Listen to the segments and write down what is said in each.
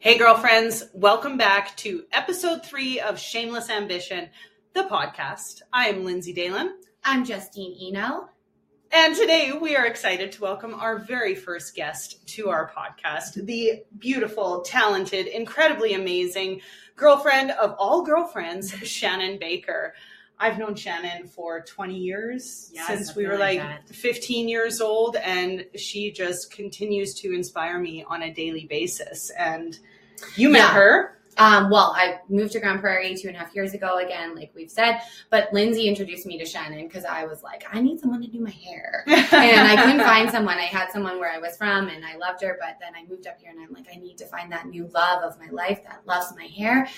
Hey, girlfriends, welcome back to episode three of Shameless Ambition, the podcast. I'm Lindsay Dalen. I'm Justine Eno. And today we are excited to welcome our very first guest to our podcast, the beautiful, talented, incredibly amazing girlfriend of all girlfriends, Shannon Baker. I've known Shannon for 20 years Yeah, since we were like like that. 15 years old, and she just continues to inspire me on a daily basis. And you met Yeah. her. Um, well, I moved to Grande Prairie two and a half years ago, again, like we've said. But Lindsay introduced me to Shannon because I was like, I need someone to do my hair. and I couldn't find someone. I had someone where I was from and I loved her, but then I moved up here and I'm like, I need to find that new love of my life that loves my hair.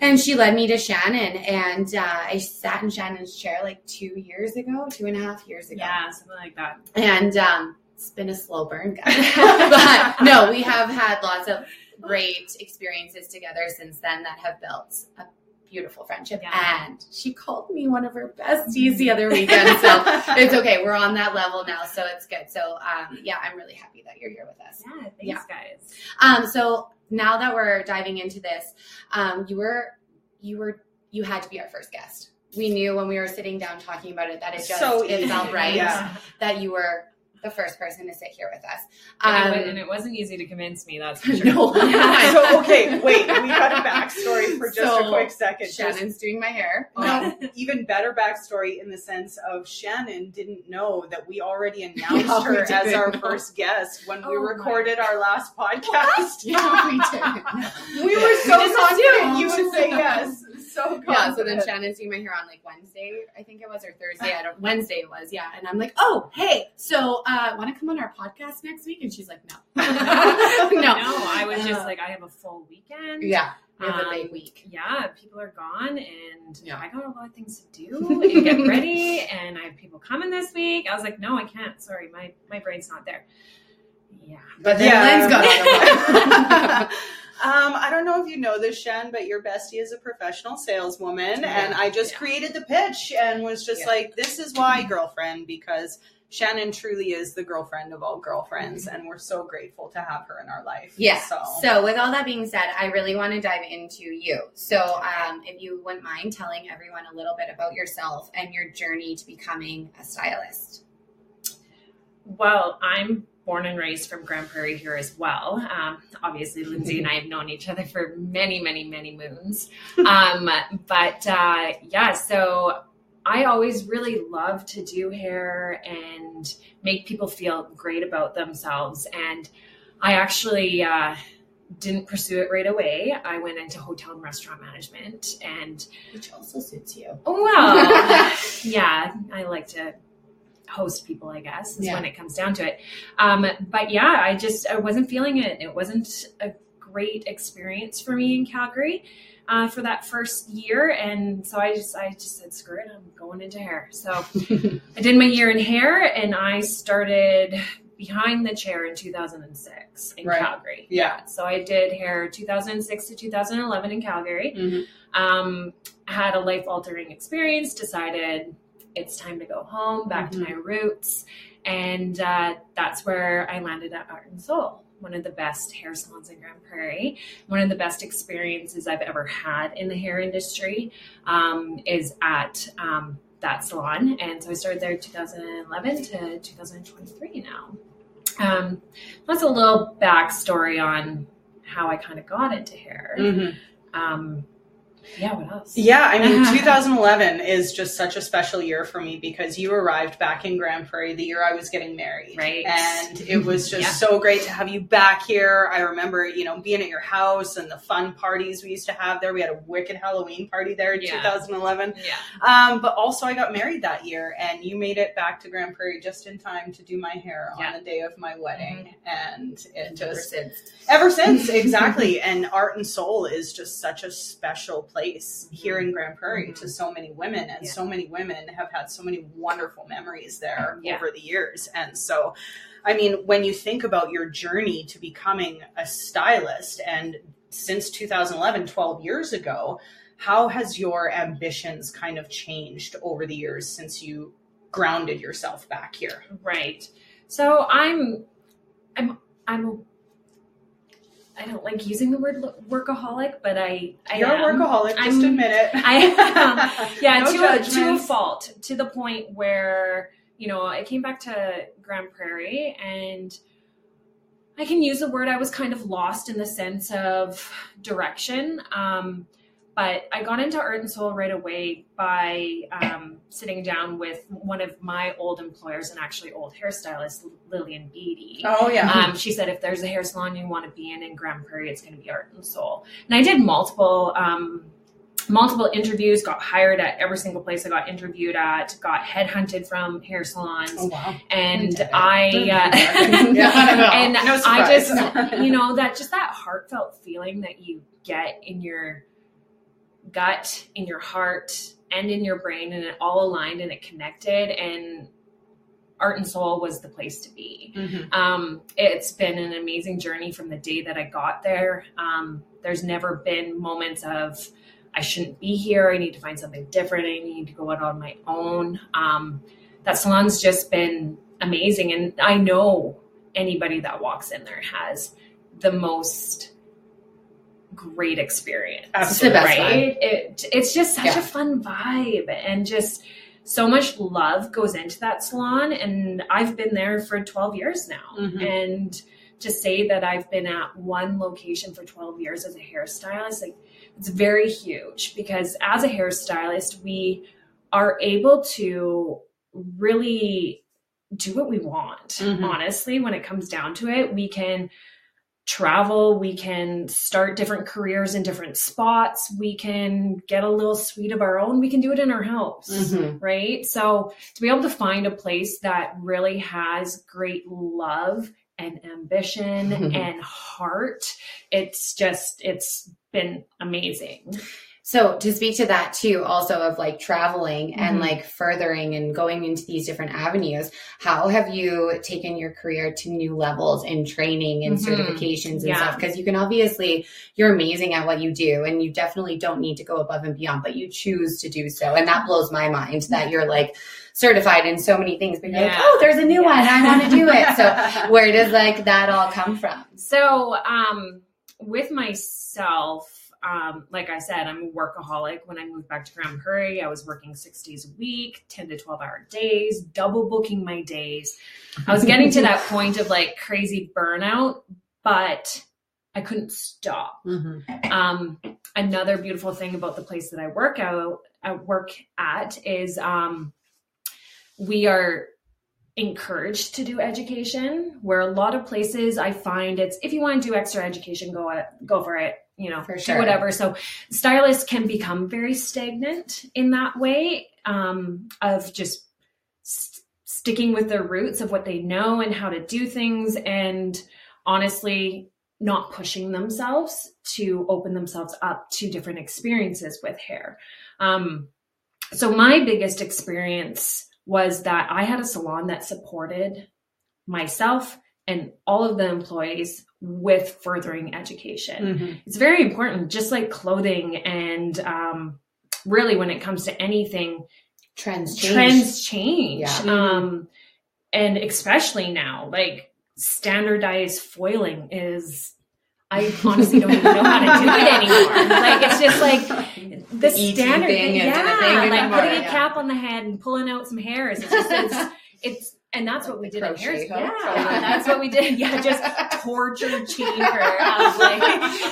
And she led me to Shannon and uh, I sat in Shannon's chair like two years ago, two and a half years ago. Yeah, something like that. And um, it's been a slow burn, guys. but no, we have had lots of great experiences together since then that have built a beautiful friendship. Yeah. And she called me one of her besties the other weekend. So it's okay. We're on that level now. So it's good. So um, yeah, I'm really happy that you're here with us. Yeah, thanks, Yeah. guys. Um, so now that we're diving into this, um, you were, you were, you had to be our first guest. We knew when we were sitting down talking about it that it just So it felt right Yeah. that you were the first person to sit here with us. And, Um, it, wa- and it wasn't easy to convince me. That's for sure. No. so okay, wait, we got a backstory for just a quick second. Just- Shannon's doing my hair. no, even better backstory in the sense of Shannon didn't know that we already announced Yeah, we her as our know. first guest when we Oh my recorded our last podcast. Yeah, we did. We were so This confident you would say yes. So confident. Yeah, so then Shannon's doing my hair on like Wednesday, I think it was, or Thursday. I don't. Wednesday it was, yeah. And I'm like, oh, hey, so uh, want to come on our podcast next week? And she's like, no, no, No, I was just like, I have a full weekend. yeah, we have a Um, big week. Yeah, people are gone, and Yeah. I got a lot of things to do and get ready, and I have people coming this week. I was like, no, I can't. Sorry, my my brain's not there. Yeah. But then Yeah. Lynn's got on the um, I don't know if you know this, Shan, but your bestie is a professional saleswoman, Yeah. and I just Yeah. created the pitch and was just Yeah. like, "This is why, girlfriend," because Shannon truly is the girlfriend of all girlfriends, and we're so grateful to have her in our life. Yeah. So, So, with all that being said, I really want to dive into you. So, um, if you wouldn't mind telling everyone a little bit about yourself and your journey to becoming a stylist. Well, I'm born and raised from Grande Prairie here as well. Um, obviously, Lindsay and I have known each other for many, many, many moons. Um, but uh, yeah, so I always really love to do hair and make people feel great about themselves. And I actually uh, didn't pursue it right away. I went into hotel and restaurant management and Which also suits you. Oh, well, yeah, I like to host people, I guess, is Yeah. when it comes down to it. Um, but yeah, I just I wasn't feeling it. It wasn't a great experience for me in Calgary uh, for that first year, and so I just I just said screw it, I'm going into hair. So I did my year in hair, and I started behind the chair in 2006 in Right. Calgary. Yeah. So I did hair 2006 to 2011 in Calgary Mhm. um, had a life altering experience, decided it's time to go home, back Mm-hmm. to my roots. And uh, that's where I landed at Art and Soul, one of the best hair salons in Grande Prairie. One of the best experiences I've ever had in the hair industry um, is at um, that salon. And so I started there 2011 to 2023 now. Um, that's a little backstory on how I kind of got into hair. Mhm. Um, yeah, what else? Yeah, I mean, 2011 is just such a special year for me because you arrived back in Grande Prairie the year I was getting married. Right. And it was just Yeah. so great to have you back here. I remember, you know, being at your house and the fun parties we used to have there. We had a wicked Halloween party there in Yeah. 2011. Yeah. Um, but also, I got married that year, and you made it back to Grande Prairie just in time to do my hair Yeah. on the day of my wedding. And it Ever just since. Ever since, exactly. and Art and Soul is just such a special place here in Grande Prairie Mhm. to so many women, and Yeah. so many women have had so many wonderful memories there Yeah. over the years. And so, I mean, when you think about your journey to becoming a stylist, and since 2011, 12 years ago, how has your ambitions kind of changed over the years since you grounded yourself back here? Right. So I'm, I'm, I'm I don't like using the word workaholic, but I, I You're am. a workaholic. I'm- admit it. I am. Yeah, No to, a, to a fault, to the point where, you know, I came back to Grande Prairie and I can use the word I was kind of lost in the sense of direction. Um, but I got into art and soul right away by um, sitting down with one of my old employers and actually old hairstylist, Lillian Beatty. Oh yeah. Um, she said, if there's a hair salon you want to be in in Grande Prairie, it's going to be Art and Soul. And I did multiple, um, multiple interviews. Got hired at every single place I got interviewed at. Got headhunted from hair salons, oh wow. and. I, Yeah, uh, I and No I just, you know, that just that heartfelt feeling that you get in your gut, in your heart, and in your brain, and it all aligned and it connected, and Art and Soul was the place to be. Mhm. Um, it's been an amazing journey from the day that I got there. Um, there's never been moments of I shouldn't be here. I need to find something different. I need to go out on my own. Um, that salon's just been amazing, and I know anybody that walks in there has the most great experience. Absolutely. It's right? It, it's just such Yeah. a fun vibe, and just so much love goes into that salon and I've been there for 12 years now Mhm. and to say that I've been at one location for 12 years as a hairstylist like it's very huge because as a hairstylist we are able to really do what we want Mhm. honestly when it comes down to it we can travel we can start different careers in different spots we can get a little suite of our own we can do it in our house Mhm. right? So to be able to find a place that really has great love and ambition and heart, it's just it's been amazing. So to speak to that too, also of like traveling and Mhm. like furthering and going into these different avenues, how have you taken your career to new levels in training and Mhm. certifications and Yeah. stuff? Because you can obviously, you're amazing at what you do and you definitely don't need to go above and beyond, but you choose to do so. And that blows my mind that you're like certified in so many things, but you're like, oh, there's a new Yeah. one. I want to do it. So where does like that all come from? So um with myself, um, like I said, I'm a workaholic. When I moved back to Grande Prairie, I was working six days a week, 10 to 12 hour days, double booking my days. I was getting to that point of like crazy burnout, but I couldn't stop. Mhm. Um, another beautiful thing about the place that I work out, I work at is um, we are encouraged to do education. Where a lot of places I find it's if you want to do extra education, go at, go for it. You know, For do whatever. So stylists can become very stagnant in that way um, of just st- sticking with their roots of what they know and how to do things, and honestly not pushing themselves to open themselves up to different experiences with hair. Um, so my biggest experience was that I had a salon that supported myself and all of the employees with furthering education. Mhm. It's very important, just like clothing and um, really when it comes to anything, Trends change. trends change. Yeah. Um, and especially now, like standardized foiling is. I honestly don't even know how to do it anymore. Like it's just like the ET standard thing yeah, like anymore, putting a yeah. cap on the head and pulling out some hairs. It's just it's, it's and that's what we did in hair. Yeah, that's what we did. Yeah, just tortured chamber like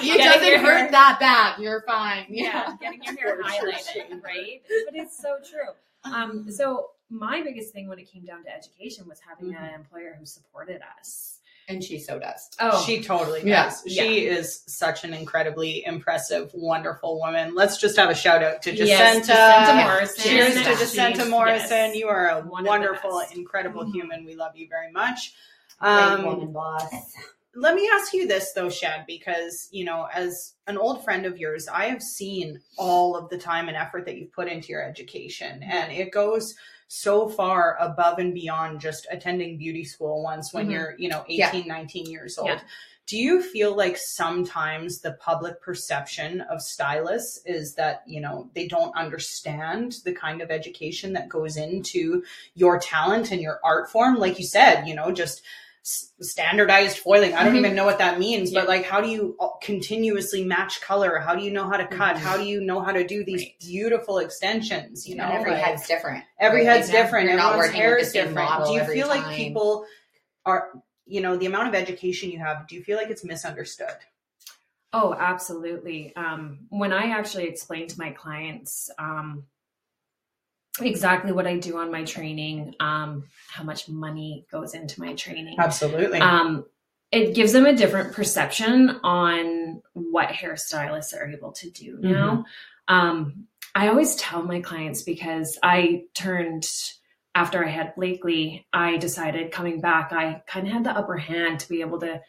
getting doesn't your hair- hurt that bad. You're fine. yeah, getting your hair highlighted, right? But it's so true. Um, so my biggest thing when it came down to education was having an employer who supported us. And she so does. Oh, She totally Yeah. does. She is such an incredibly impressive, wonderful woman. Let's just have a shout out to Jacinta. Yes, Jacinta Morrison. Cheers to She's- Jacinta Morrison. yes. You are a One wonderful, incredible Mhm. human. We love you very much. Great Um, woman boss. let me ask you this though, Shad, because you know, as an old friend of yours, I have seen all of the time and effort that you've put into your education, and it goes so far above and beyond just attending beauty school once when Mhm. you're, you know, 18, Yeah. 19 years old. Yeah. Do you feel like sometimes the public perception of stylists is that, you know, they don't understand the kind of education that goes into your talent and your art form? Like you said, you know, just standardized foiling. I don't Mhm. even know what that means, Yeah. but like, how do you uh, continuously match color? How do you know how to cut? Mhm. How do you know how to do these Right. beautiful extensions? You know, and every like- head's different. every right? head's Like, different. You're not Everyone's working hair is different. Do you feel like people are, you know, the amount of education you have? Do you feel like it's misunderstood? Oh, absolutely. Um, when I actually explain to my clients um, exactly what I do on my training, um, how much money goes into my training, Absolutely. um, it gives them a different perception on what hairstylists are able to do now. Um, I always tell my clients because I turned after I had Blakely, I decided coming back, I kind of had the upper hand to be able to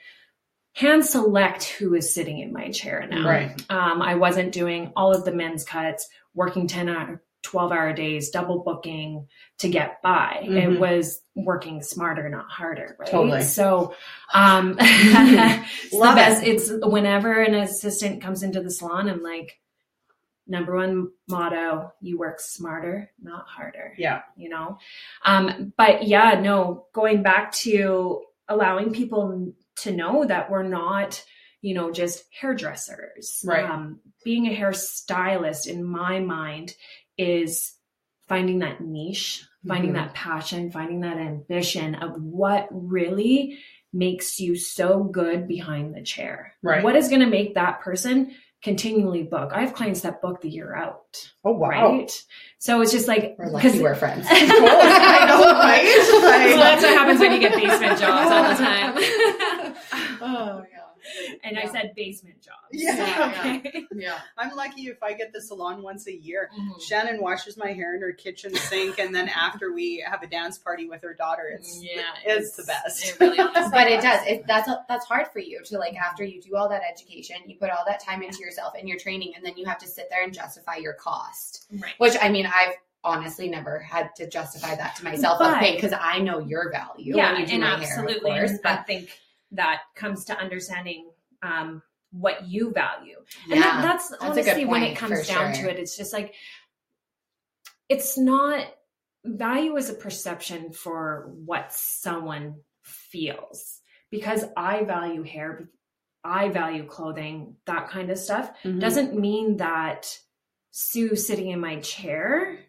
hand select who is sitting in my chair now. Right. Um, I wasn't doing all of the men's cuts, working 10 hour, 12 hour days, double booking to get by. Mhm. It was working smarter, not harder. Right. Totally. So, um, it's the Love best. It's whenever an assistant comes into the salon, I'm like, number one motto, you work smarter, not harder Yeah. you know um but yeah no going back to allowing people to know that we're not you know just hairdressers Right. um being a hairstylist in my mind is finding that niche finding Mhm. that passion finding that ambition of what really makes you so good behind the chair Right. what is going to make that person continually book i have clients that book the year out Oh wow. right so it's just like We're lucky 'cause- we're friends. I know, right? so that's what happens when you get basement jobs all the time. oh yeah. and I said basement jobs. Yeah. Okay. Yeah. I'm lucky if I get the salon once a year. Mhm. Shannon washes my hair in her kitchen sink, and then after we have a dance party with her daughter, it's Yeah, it's the best. It really But it does. It, that's that's hard for you to like after you do all that education, you put all that time into yourself and your training, and then you have to sit there and justify your cost. Right. Which I mean, I've honestly never had to justify that to myself. But- because I know your value. yeah, when you do and my absolutely. hair, of course. and I But think that comes to understanding um, what you value. yeah, And that, that's, good honestly when it comes down sure. to it. It's just like it's not value is a perception for what someone feels. Because I value hair, I value clothing, that kind of stuff Mhm. doesn't mean that Sue sitting in my chair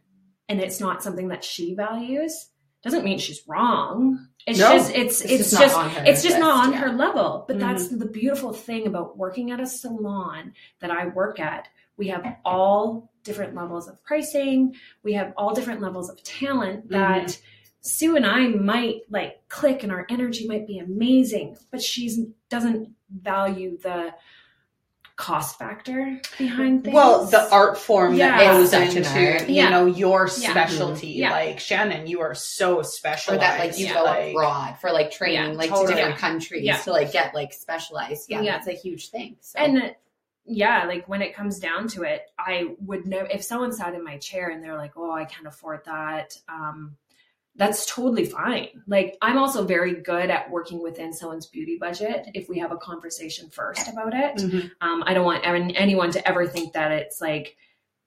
and it's not something that she values doesn't mean she's wrong. It's No. just it's It's it's, just just, not on her it's just not on yeah. her level. But Mhm. that's the beautiful thing about working at a salon that I work at. We have all different levels of pricing. We have all different levels of talent that Sue and I might like click and our energy might be amazing, but she's doesn't value the cost factor behind things. Well, the art form Yeah. that goes It's such an into art. you Yeah. know your Yeah. specialty. Yeah. Like Shannon, you are so or specialized. that like you Yeah. go like- abroad for like training, Yeah, like totally. to different countries Yeah. to like get like specialized. Yeah, Yeah. that's a huge thing. So. and uh, yeah like when it comes down to it i would know if someone sat in my chair and they're like oh i can't afford that um that's totally fine like i'm also very good at working within someone's beauty budget if we have a conversation first about it Mhm. um, i don't want any- anyone to ever think that it's like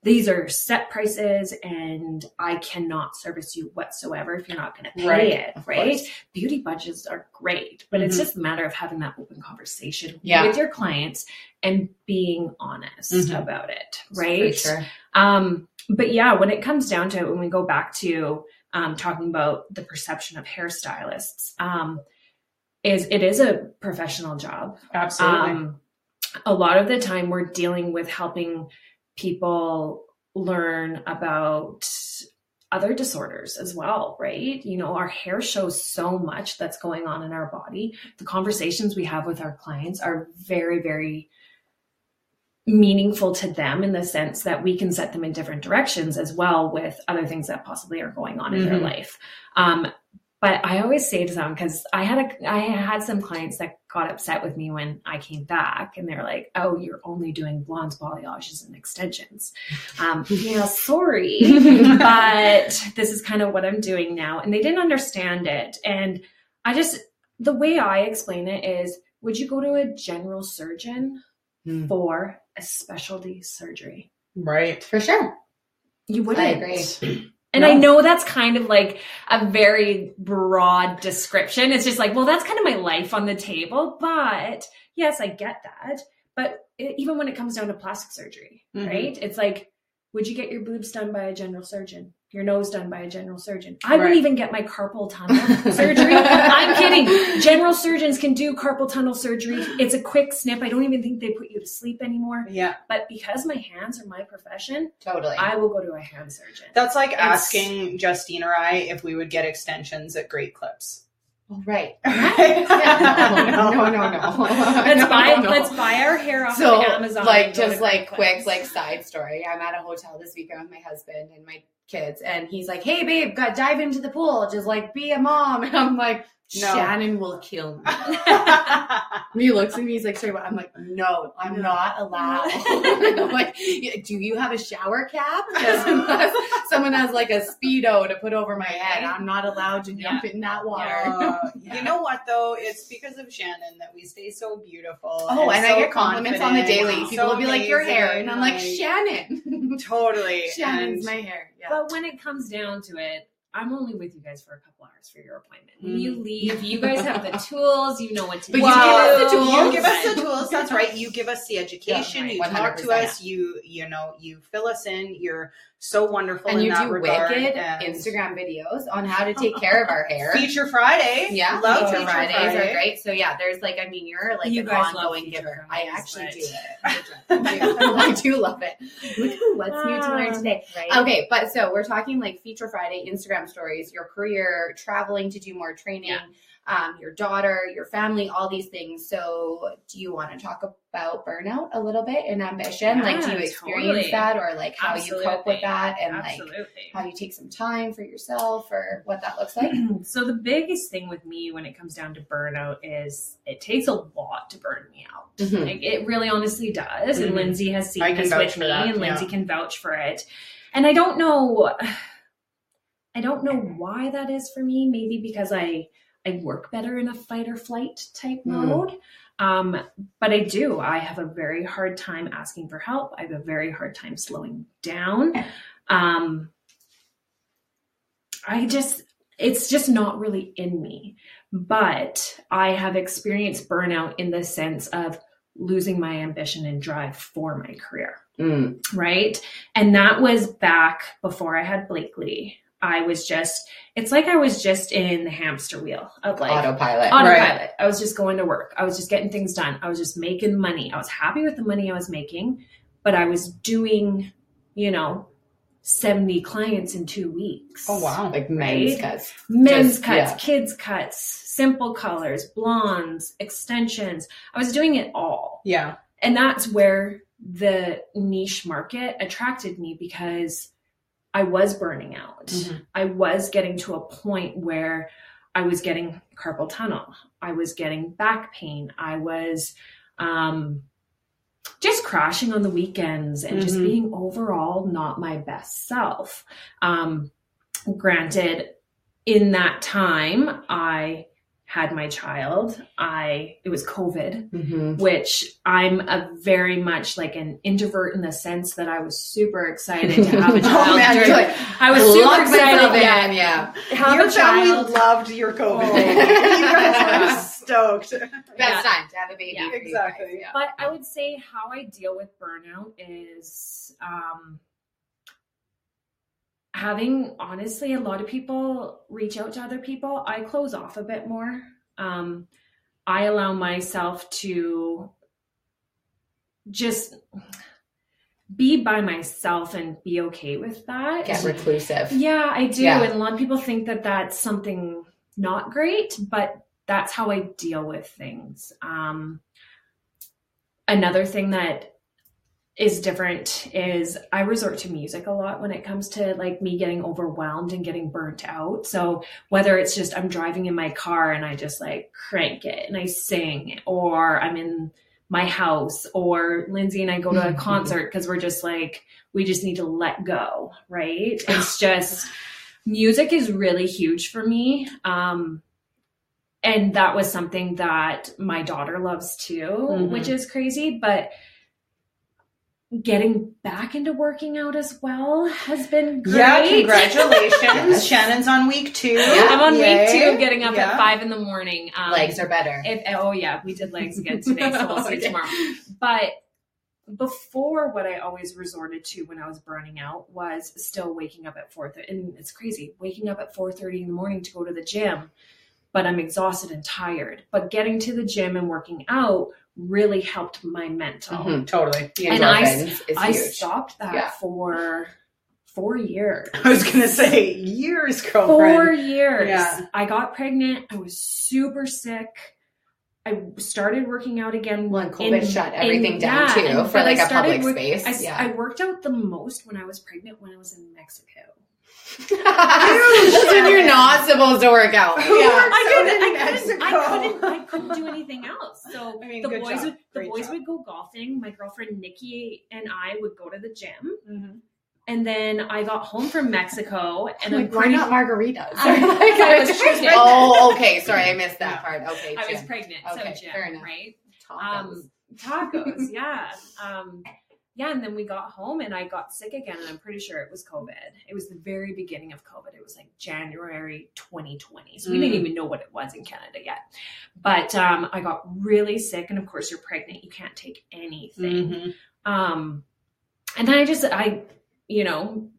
these are set prices and i cannot service you whatsoever if you're not going to pay Right, it right course. beauty budgets are great, but it's Mhm. just a matter of having that open conversation Yeah. with your clients and being honest Mhm. about it, right? sure. Um, but yeah, when it comes down to it, when we go back to um, talking about the perception of hairstylists, um, is it is a professional job. Absolutely. Um, a lot of the time, we're dealing with helping people learn about other disorders as well, right? You know, our hair shows so much that's going on in our body. The conversations we have with our clients are very, very meaningful to them in the sense that we can set them in different directions as well with other things that possibly are going on in their Mhm. life. Um, but I always say to them because I had a I had some clients that got upset with me when I came back, and they're like, "Oh, you're only doing blondes, balayages, and extensions." Um, yeah, sorry, but this is kind of what I'm doing now, and they didn't understand it. And I just the way I explain it is, would you go to a general surgeon Hmm. for a specialty surgery? right. For sure. You wouldn't. agree. And No. I know that's kind of like a very broad description. It's just like, well, that's kind of my life on the table. But yes, I get that. But it, even when it comes down to plastic surgery, Mhm. right? It's like, would you get your boobs done by a general surgeon? Your nose done by a general surgeon? I Right. wouldn't even get my carpal tunnel surgery. I'm kidding. General surgeons can do carpal tunnel surgery. It's a quick snip. I don't even think they put you to sleep anymore. Yeah. But because my hands are my profession, Totally. I will go to a hand surgeon. That's like It's- asking Justine or I if we would get extensions at Great Clips. Oh, right. Yeah. no, no, no, no. Let's No, buy no. let's buy our hair off so of Amazon. like and go to just like Quick quick like side story i'm at a hotel this weekend with my husband and my kids and he's like hey babe got dive into the pool just like be a mom and i'm like No. shannon will kill me he looks at me he's like sorry what i'm like no i'm No. not allowed i'm like do you have a shower cap because someone has like a speedo to put over my head i'm not allowed to jump in that water Uh, Yeah. You know what though? It's because of Shannon that we stay so beautiful. Oh, and, I so get compliments on the daily. confident, People so will be like, "Your hair," and I'm like, like- "Shannon." Totally. Shannon's and my hair. Yeah. But when it comes down to it, I'm only with you guys for a couple for your appointment. When you mm. leave, you guys have the tools. You know what to But do. you give us the tools. You give us the tools. That's right. You give us the education. Yeah, you talk to us. You you know you fill us in. You're so wonderful and you do regard. wicked and Instagram videos on how to take care of our hair. Feature Friday. Yeah, love feature Feature Fridays Friday. are great. So yeah, there's like, I mean, you're like You an guys ongoing giver. I actually but- do it. I do. I do love it. Look who what's new to learn ah. today. Right? Okay, but so we're talking like Feature Friday, Instagram stories, your career, traveling to do more training, Yeah. um, your daughter, your family, all these things. So, do you want to talk about burnout a little bit and ambition? like, do you experience totally. that, or like how you cope with that, and like how you take some time for yourself, or what that looks like? so the biggest thing with me when it comes down to burnout is it takes a lot to burn me out. Mhm. Like it really honestly does. And Mhm. Lindsay has seen this with me that, and Lindsay yeah. can vouch for it. And I don't know I don't know why that is for me. Maybe because I I work better in a fight or flight type Mm. mode. Um, but I do. I have a very hard time asking for help. I have a very hard time slowing down. Um, I just, it's just not really in me. But I have experienced burnout in the sense of losing my ambition and drive for my career Mm. right? And that was back before I had Blakely. I was just, it's like I was just in the hamster wheel of like Autopilot. autopilot. I was just going to work. I was just getting things done. I was just making money. I was happy with the money I was making, but I was doing, you know, 70 clients in two weeks. Oh wow. like men's Right? cuts. Men's Just- cuts, yeah. kids cuts, simple colors, blondes, extensions. I was doing it all Yeah. and that's where the niche market attracted me because I was burning out. Mhm. I was getting to a point where I was getting carpal tunnel. I was getting back pain. I was um, just crashing on the weekends and just Mhm. being overall not my best self. Um, granted, in that time, I had my child. I it was COVID Mm-hmm. which I'm a very much like an introvert in the sense that I was super excited to have a child. Oh man, during- like, I was super excited. in, Yeah, yeah. have Your a family child. loved your COVID. Oh. you guys were stoked. Best Yeah. time to have a baby. Yeah. Exactly. Yeah. But I would say how I deal with burnout is um, having honestly a lot of people reach out to other people. I close off a bit more. Um, I allow myself to just be by myself and be okay with that. Get reclusive. Yeah, I do. Yeah. And a lot of people think that that's something not great, but that's how I deal with things. Um, another thing that is different is I resort to music a lot when it comes to like me getting overwhelmed and getting burnt out. So whether it's just I'm driving in my car and I just like crank it and I sing, or I'm in my house, or Lindsay and I go to a concert because we're just like, we just need to let go, right? It's just music is really huge for me. Um, and that was something that my daughter loves too, Mhm. which is crazy. But getting back into working out as well has been great. Yeah, congratulations. Yes. Shannon's on week two. Yeah, I'm on Yay. week two, getting up Yeah. at five in the morning. Um, Legs are better. If, oh yeah, we did legs again today, so we'll see Okay. tomorrow. But before, what I always resorted to when I was burning out was still waking up at four thirty, and it's crazy waking up at four thirty in the morning to go to the gym. But I'm exhausted and tired. But getting to the gym and working out really helped my mental. Mhm. Totally. The And I- I huge. stopped that Yeah. for four years. I was gonna say years, girlfriend. Four years. Yeah. I got pregnant. I was super sick. I started working out again. Well, and COVID in- shut in- everything down yeah, too for I like a public work- space. I, s- yeah. I worked out the most when I was pregnant when I was in Mexico. That's when you're not supposed to work out. Yeah. I couldn't, I, couldn't, I couldn't, I couldn't do anything else. So I mean, the boys job. would, the Great boys job. would go golfing. My girlfriend Nikki and I would go to the gym, Mhm. and then I got home from Mexico, and Like, I'm why pretty. not margaritas? I was pregnant. oh, okay. Sorry, I missed that part. Okay, I was Jim. pregnant, Okay, so fair enough. right? Tacos. Um, tacos, yeah. Um, yeah, and then we got home and I got sick again, and I'm pretty sure it was COVID. It was the very beginning of COVID. It was like January 2020. So we didn't Mm. even know what it was in Canada yet. But um, I got really sick, and of course, you're pregnant, you can't take anything. Mhm. Um, and then I just, I, you know,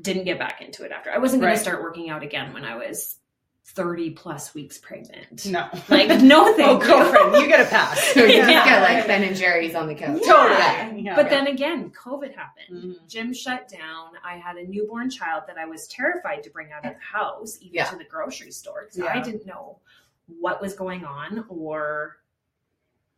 didn't get back into it after. I wasn't going Right. to start working out again when I was 30 plus weeks pregnant. No. Like, no thank oh, you. girlfriend, you get a pass. So you Yeah. just get like Ben and Jerry's on the couch. Totally. Yeah. Yeah. But then again, COVID happened. Mhm. Gym shut down. I had a newborn child that I was terrified to bring out of the house, even Yeah. to the grocery store, because Yeah. I didn't know what was going on or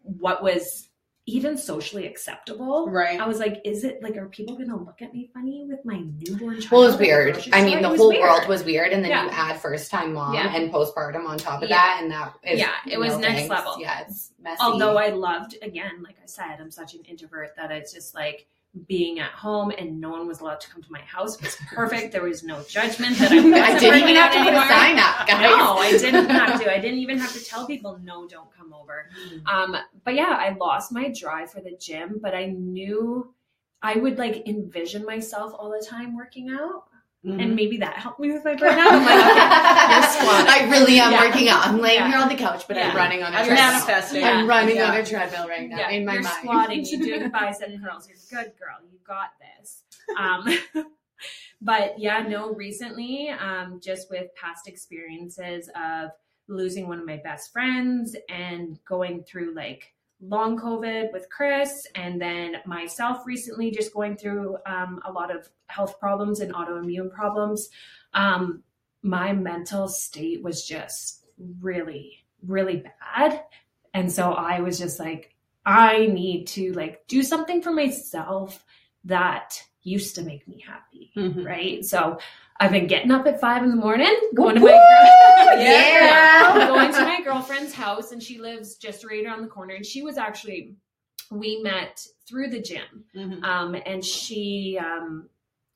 what was even socially acceptable. Right. I was like, is it like, are people going to look at me funny with my newborn child? Well, it was weird. I mean, the whole weird. world was weird, and then Yeah. you add first time mom Yeah. and postpartum on top of Yeah. that, and that is Yeah, it was no next level. Yeah, it's messy. Although I loved, again, like I said, I'm such an introvert that it's just like being at home and no one was allowed to come to my house It was perfect. there was no judgment that I, I didn't even have to put a sign up, guys. No, I didn't have to. I didn't even have to tell people, no, don't come over. Mm. Um, but yeah, I lost my drive for the gym, but I knew I would like envision myself all the time working out. Mhm. And maybe that helped me with my burnout. I'm like, okay. I really am Yeah. working out. I'm laying Yeah. here on the couch, but I'm running on a I'm treadmill. manifesting. Yeah. I'm running Yeah. on a treadmill right now yeah, in my you're mind. squatting, you're doing bicep curls. You're good, girl. You got this. Um, but yeah, no, recently, um, just with past experiences of losing one of my best friends and going through like long COVID with Chris, and then myself recently just going through um, a lot of health problems and autoimmune problems. Um, my mental state was just really, really bad. And so I was just like, I need to like do something for myself that used to make me happy. Mhm. Right. So I've been getting up at five in the morning, going to my Yeah. Going to my girlfriend's house and she lives just right around the corner. And she was actually we met through the gym. Mhm. Um and she um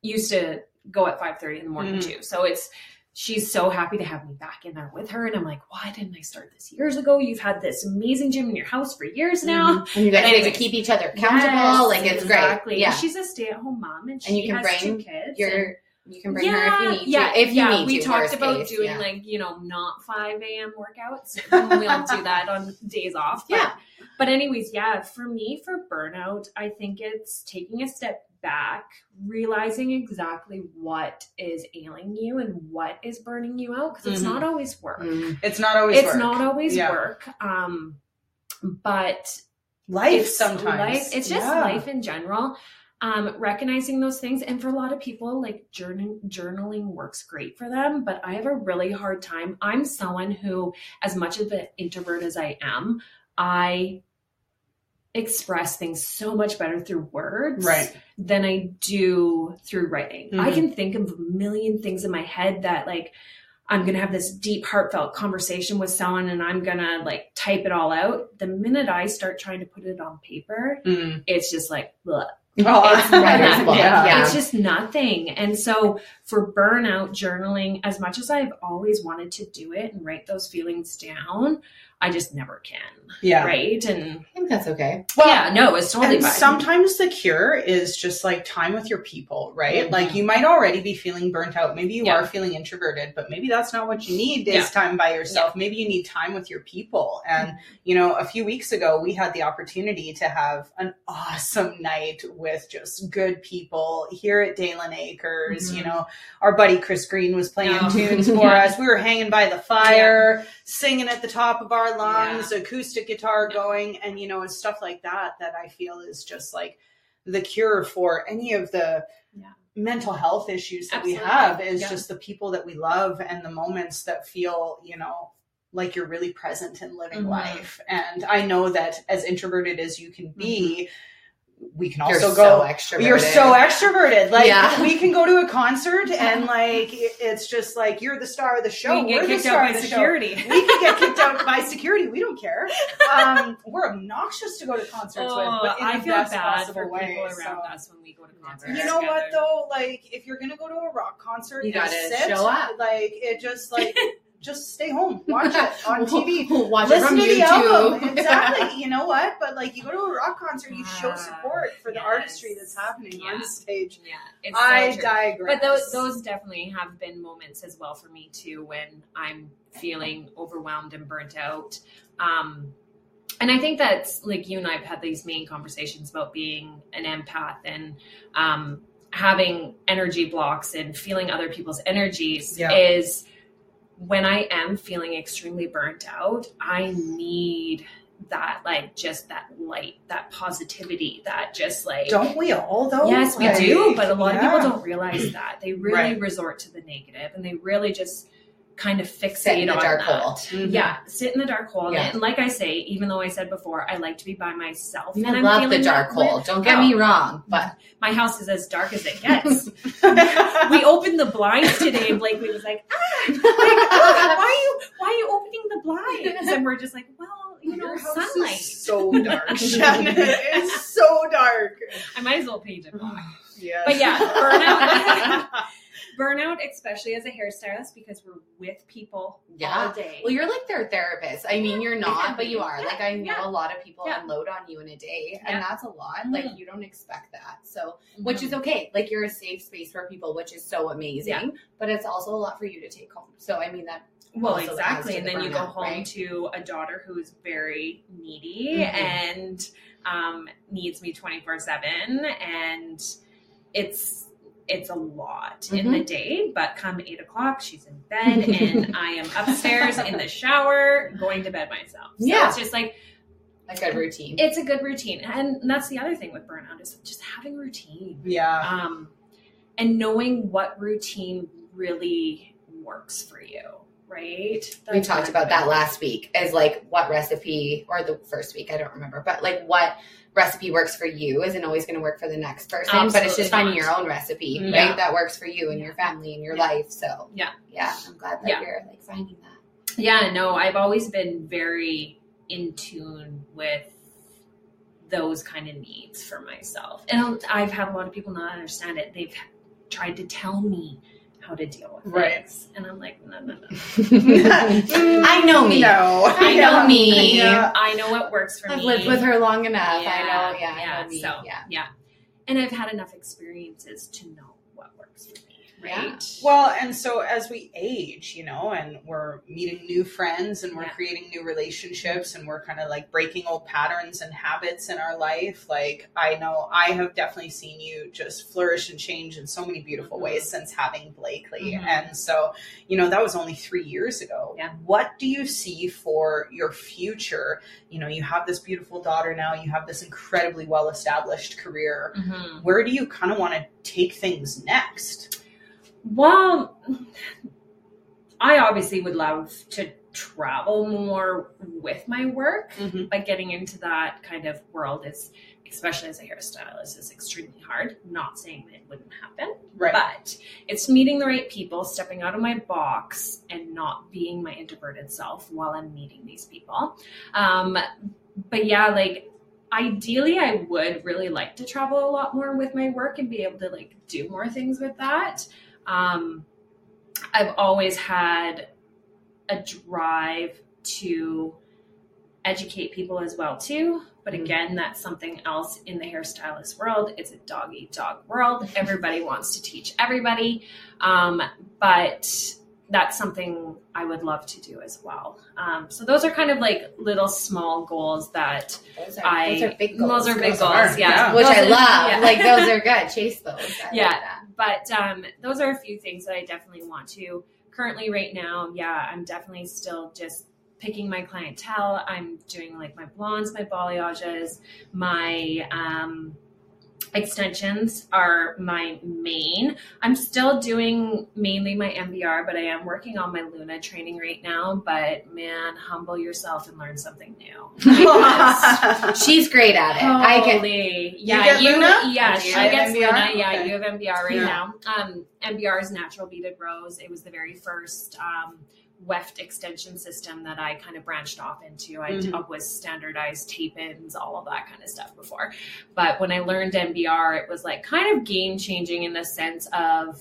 used to go at five thirty in the morning Mhm. too. So it's she's so happy to have me back in there with her. And I'm like, why didn't I start this years ago? You've had this amazing gym in your house for years now. And you guys get to keep each other accountable. like it's exactly. great. Yeah. And she's a stay-at-home mom, and she And you can has bring two kids. and- Your you can bring her if you need to. yeah, to. If you yeah. need we to. talked about case, doing yeah. like you know not five a.m. workouts. we'll do that on days off. But, Yeah. But anyways, yeah. For me, for burnout, I think it's taking a step back, realizing exactly what is ailing you and what is burning you out because it's Mhm. not always work. Mm. It's not always It's work. not always Yeah. work. Um, but life it's sometimes. life it's just Yeah. life in general um recognizing those things and for a lot of people like journaling journaling works great for them but i have a really hard time i'm someone who as much of an introvert as i am i express things so much better through words Right. than i do through writing i Mhm. can think of a million things in my head that like I'm gonna have this deep, heartfelt conversation with someone and I'm gonna like type it all out. The minute I start trying to put it on paper, Mm. it's just like, bleh. Oh, It's writer's nothing. block, yeah. It's just nothing. And so for burnout journaling, as much as I've always wanted to do it and write those feelings down, I just never can. yeah. Right. And I think that's okay. Well, yeah, no, it's totally and fine. sometimes the cure is just like time with your people, right? Mhm. Like you might already be feeling burnt out. Maybe you Yeah. are feeling introverted, but maybe that's not what you need is Yeah. time by yourself. Maybe you need time with your people. And, you know, a few weeks ago, we had the opportunity to have an awesome night with just good people here at Dalen Acres. Mhm. You know, our buddy Chris Green was playing Oh. tunes for Yeah. us. We were hanging by the fire, singing at the top of our lungs, acoustic guitar Yeah. going, and you know, and stuff like that. That I feel is just like the cure for any of the Yeah. mental health issues that Absolutely. we have. Is Yeah. just the people that we love and the moments that feel, you know. Like you're really present in living Mhm. life. And I know that as introverted as you can be, we can You're also so go extroverted. you're so extroverted. Like Yeah. we can go to a concert and like it's just like you're the star of the show. we can We're get the kicked star out of by the security. show. We can get kicked out by security. We don't care. Um, we're obnoxious to go to concerts with, Oh, but in I the feel best bad possible for way. people around so. us when we go to concerts. You know what though? Like if you're gonna go to a rock concert, You gotta sit, show up. Like it just like just stay home, watch it on TV. Watch it Listen to the album. Exactly. You know what? But like you go to a rock concert, you show Ah, support for the yes. artistry that's happening Yeah. on stage. Yeah, it's so I true. digress. But those those definitely have been moments as well for me too when I'm feeling overwhelmed and burnt out. Um, and I think that's like you and I've had these main conversations about being an empath and um, having energy blocks and feeling other people's energies Yeah. is when I am feeling extremely burnt out, I need that like just that light, that positivity, that just like don't we all though? Yes, we Like, do, but a lot yeah. of people don't realize that. They really Right. resort to the negative and they really just kind of fixate Sit in the on dark that. hole. Mhm. Yeah, sit in the dark hole. Yeah. And like I say, even though I said before, I like to be by myself. I and I'm love the dark hole. Don't get me wrong, but My house is as dark as it gets. we opened the blinds today, and Blakely was like, "Ah, like, why are you why are you opening the blinds?" And we're just like, "Well, you know, Your house sunlight. is so dark, Shannon. It's so dark. I might as well paint it black." Yeah. But yeah, burnout. burnout, especially as a hairstylist, because we're with people Yeah. all day. well, you're like their therapist. I mean, you're not, but you are. Yeah, Like I know yeah. a lot of people unload on you in a day, and that's a lot. Mhm. Like you don't expect that. So, which Mm-hmm. is okay. Like you're a safe space for people, which is so amazing. But it's also a lot for you to take home. So, I mean that. well, exactly. And the then you go home right? to a daughter who's very needy Mhm. and um, needs me twenty four seven, and it's it's a lot in Mm-hmm. the day. But come eight o'clock, she's in bed, and I am upstairs in the shower, going to bed myself. So Yeah. it's just like A good routine. it's a good routine, and that's the other thing with burnout is just having routine. yeah. um, and knowing what routine really works for you, right? we talked about that last week as like what recipe or the first week i don't remember but like what recipe works for you isn't always going to work for the next person but it's Absolutely just finding your own recipe right that works for you and your family and your Yeah. life so Yeah. yeah i'm glad that Yeah. you're like finding that Yeah, no, I've always been very in tune with those kind of needs for myself. And I've had a lot of people not understand it. They've tried to tell me how to deal with Right. things. And I'm like, no, no, no. i know me No. I know me. Yeah. I know what works for me i've lived with her long enough i know yeah, I yeah, know me. so, yeah yeah. And I've had enough experiences to know what works for me, Yeah. right? Well, and so as we age, you know, and we're meeting new friends and we're Yeah. creating new relationships and we're kind of like breaking old patterns and habits in our life, like I know I have definitely seen you just flourish and change in so many beautiful Mhm. ways since having Blakely. Mhm. And so, you know, that was only three years ago. Yeah. What do you see for your future? You know, you have this beautiful daughter now, you have this incredibly well established career. Mhm. Where do you kind of want to take things next? Well, I obviously would love to travel more with my work, Mm-hmm. but getting into that kind of world is, especially as a hairstylist, is extremely hard. Not saying that it wouldn't happen, Right. but it's meeting the right people, stepping out of my box, and not being my introverted self while I'm meeting these people. Um, but yeah, like ideally, I would really like to travel a lot more with my work and be able to like do more things with that. Um, I've always had a drive to educate people as well too. But Mhm. again, that's something else in the hairstylist world. It's a dog eat dog world. Everybody wants to teach everybody, um, but that's something I would love to do as well. Um, so those are kind of like little small goals that Those are, I those are big goals. those are big Those goals. are, yeah. yeah. Which Those I are- love. yeah. Like those are good. Chase those. I Yeah. But um, those are a few things that I definitely want to. Currently, right now, yeah, I'm definitely still just picking my clientele. I'm doing like my blondes, my balayages, my um, extensions are my main. I'm still doing mainly my NBR, but I am working on my Luna training right now. But man, humble yourself and learn something new. She's great at it. I can. Holy. Yeah, get you, Luna? yeah, You she get gets NBR? Luna. Yeah, Okay. you have NBR right Yeah. now. Um, NBR is natural beaded rows. It was the very first um, weft extension system that I kind of branched off into. I Mhm. was standardized tape ins, all of that kind of stuff before. But when I learned NBR, it was like kind of game changing in the sense of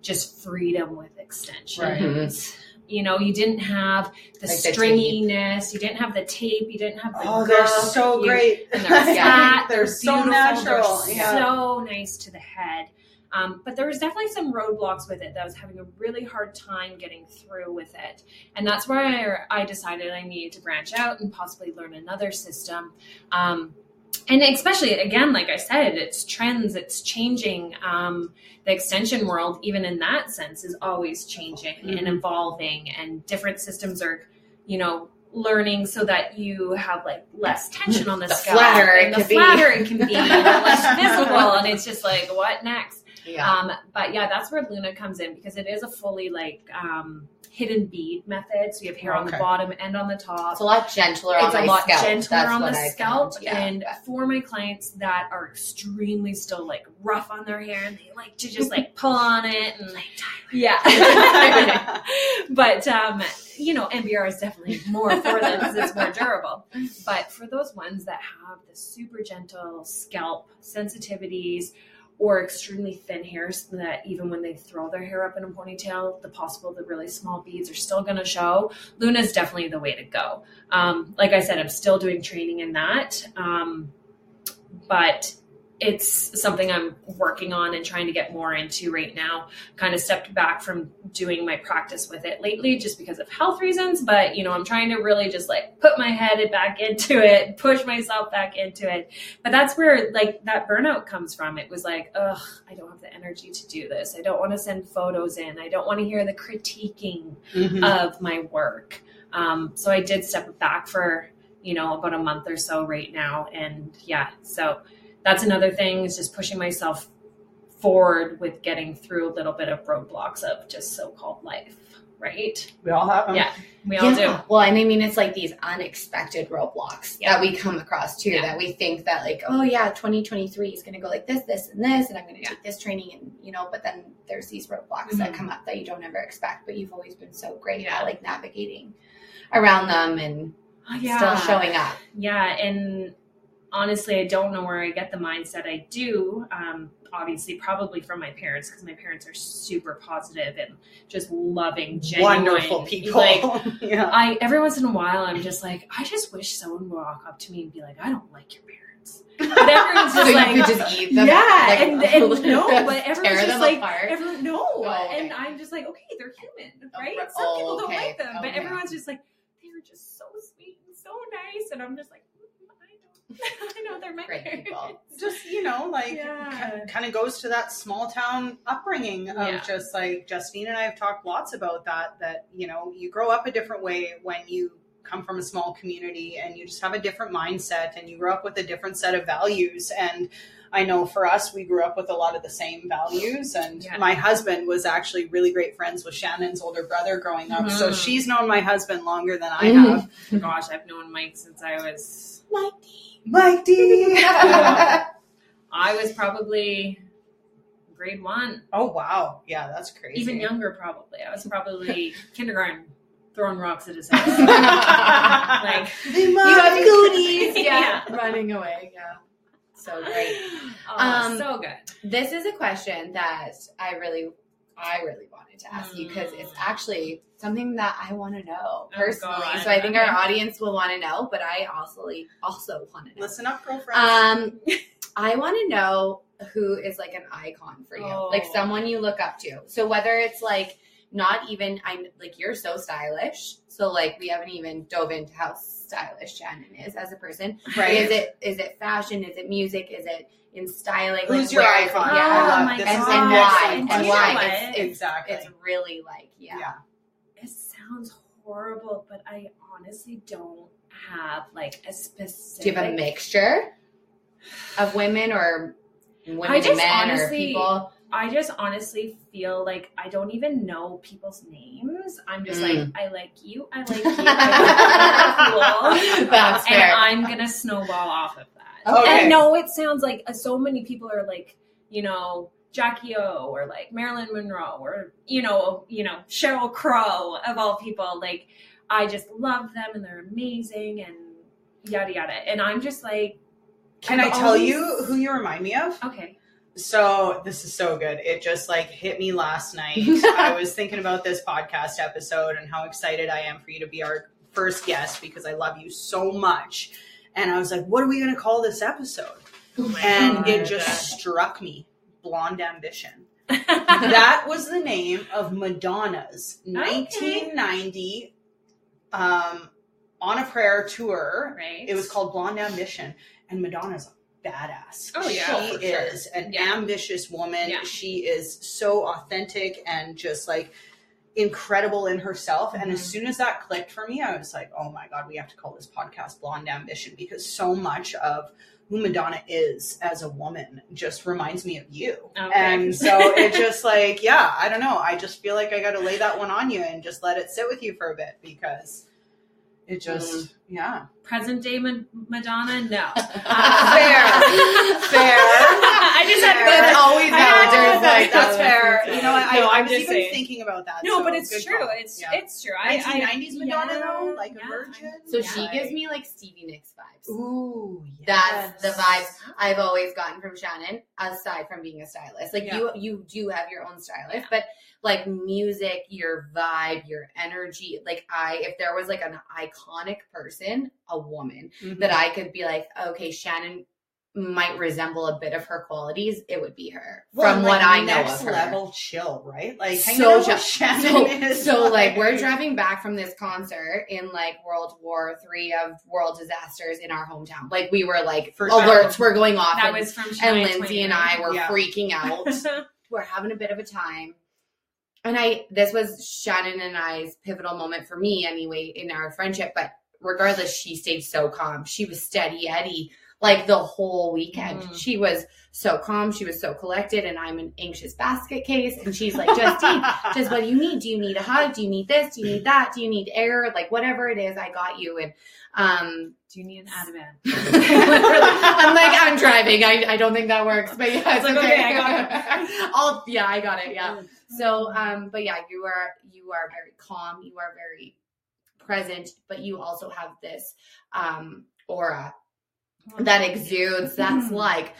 just freedom with extensions. You know, you didn't have the Like the stringiness, you didn't have the tape, you didn't have the Oh, they're so you- great. and they're fat. they're so natural. They're Yeah. so nice to the head. Um, but there was definitely some roadblocks with it that I was having a really hard time getting through with it. And that's where I, I decided I needed to branch out and possibly learn another system. Um, and especially, again, like I said, it's trends, it's changing. Um, the extension world, even in that sense, is always changing and Mhm. evolving, and different systems are, you know, learning so that you have like less tension on the, The scalp. flatter and the be. flatter it can be, and less visible, and it's just like, what next? Yeah. Um, but yeah, that's where Luna comes in because it is a fully like um, hidden bead method. So you have hair on the bottom and on the top. it's a lot gentler It's on a lot scalp. gentler That's on the I scalp. Yeah. and for my clients that are extremely still like rough on their hair and they like to just like pull on it and like yeah. but um, you know, NBR is definitely more for them because it's more durable. But for those ones that have the super gentle scalp sensitivities or extremely thin hairs that even when they throw their hair up in a ponytail, the possible the really small beads are still going to show. Luna is definitely the way to go. Um, like I said, I'm still doing training in that, um, but it's something I'm working on and trying to get more into right now. Kind of stepped back from doing my practice with it lately just because of health reasons, but you know, I'm trying to really just like put my head back into it, push myself back into it. But that's where like that burnout comes from. It was like, ugh, I don't have the energy to do this. I don't want to send photos in. I don't want to hear the critiquing Mhm. of my work. Um, so I did step back for, you know, about a month or so right now. And yeah, so that's another thing is just pushing myself forward with getting through a little bit of roadblocks of just so-called life, right? we all have them. Yeah. We all Yeah. do. Well, and I mean, it's like these unexpected roadblocks Yeah. that we come across too. Yeah. That we think that like, oh yeah, 2023 is going to go like this, this, and this, and I'm going to Yeah. take this training, and you know. But then there's these roadblocks that Mhm. come up that you don't ever expect. But you've always been so great Yeah. at like navigating around them and Yeah. still showing up. Yeah, and honestly, I don't know where I get the mindset I do. Um, obviously, probably from my parents because my parents are super positive and just loving, genuine, Wonderful people. Like yeah. I every once in a while, I'm just like, I just wish someone would walk up to me and be like, I don't like your parents. But everyone's So just you like, could just eat them. yeah, like, and, and no, but everyone's just like, apart. everyone, no, Oh, okay. and I'm just like, okay, they're human, right? right. Some Oh, people don't like them, but Okay. everyone's just like, they're just so sweet and so nice, and I'm just like, "Mm, I know, they're my Great parents. people. just you know like Yeah. kind of goes to that small town upbringing of Yeah. just like justine and i have talked lots about that that you know you grow up a different way when you come from a small community and you just have a different mindset and you grow up with a different set of values and I know for us, we grew up with a lot of the same values. And Yeah. my husband was actually really great friends with Shannon's older brother growing up. So Mhm. she's known my husband longer than I Mhm. have. Gosh, I've known Mike since I was, Mike D. I was probably grade one, oh, wow. Yeah, that's crazy. even younger probably. I was probably kindergarten, throwing rocks at his head. like, They you love got goonies, yeah, Yeah. running away, yeah. So great. oh, Um, so good. This is a question that I really I really wanted to ask you because it's Mm. actually something that I want to know Oh, personally. God. so I think Okay. our audience will want to know, but I also also want to know. Listen up, girlfriend. Um, I want to know who is like an icon for you, like Oh. someone you look up to. So whether it's like not even I'm like you're so stylish, so like we haven't even dove into how stylish Shannon is as a person. right. Is it is it fashion? Is it music? Is it in styling? Who's Like, your where is it? icon? Oh, I love my this. and, God. and why excellent and why it's, it's exactly. it's really like yeah. yeah. It sounds horrible, but I honestly don't have like a specific. Do you have a mixture of women or women I and just men or people? I just honestly feel like I don't even know people's names. I'm just Mm. like, I like you, I like you, I cool. That's and fair. I'm gonna snowball off of that. Okay. And no, it sounds like uh, so many people are like, you know, Jackie O or like Marilyn Monroe or you know, you know, Sheryl Crow of all people. Like, I just love them and they're amazing and yada yada. And I'm just like, Can I tell always- you who you remind me of? okay, So this is so good. It just like hit me last night. I was thinking about this podcast episode and how excited I am for you to be our first guest because I love you so much. And I was like, what are we going to call this episode? And it just struck me Blonde Ambition. that was the name of Madonna's 1990 um, On a Prayer tour. right. It was called Blonde Ambition, and Madonna's badass. Oh, yeah, she sure. is an Yeah. ambitious woman. Yeah. She is so authentic and just like incredible in herself. And as Mhm. soon as that clicked for me, I was like, oh my god, we have to call this podcast Blonde Ambition because so much of who Madonna is as a woman just reminds me of you. Okay. And so it just like, yeah, I don't know. I just feel like I got to lay that one on you and just let it sit with you for a bit because it just, yeah. Present day Ma- Madonna. No, Fair. Fair. I just had to Fair. go. It's always I know, there's that's, like that's fair. You know, I, No, I I'm was just even saying. thinking about that. No, so but it's true. call. It's Yeah. it's true. I, I 1990s Madonna, yeah, though, like a virgin. So Yeah. she gives me like Stevie Nicks vibes. Ooh, That's the yes. vibes I've always gotten from Shannon, aside from being a stylist. Like Yeah. you, you do have your own stylist, Yeah. but like music, your vibe, your energy. Like I, if there was like an iconic person, a woman Mhm. that I could be like, okay, Shannon might resemble a bit of her qualities, it would be her. Well, from like, what I know next of her. level chill, right? Like So hanging chill. Shannon So, is so like we're driving back from this concert in like World War Three of world disasters in our hometown. Like we were like For sure. alerts were going off. That and- was from and Lindsay Twain, and I were Yeah. freaking out. we're having a bit of a time. And I this was Shannon and I's pivotal moment for me anyway in our friendship. But regardless, she stayed so calm. She was steady Eddie like the whole weekend. Mhm. She was so calm, she was so collected, and I'm an anxious basket case. And she's like, Justine, just what do you need? Do you need a hug? Do you need this? Do you need that? Do you need air? Like whatever it is, I got you. And um Do you need an Ativan? I'm like, I'm driving. I, I don't think that works. But yeah, it's It's like, okay. okay, I got I'll yeah, I got it. Yeah. So um, but yeah, you are you are very calm, you are very present, but you also have this um aura that exudes that's like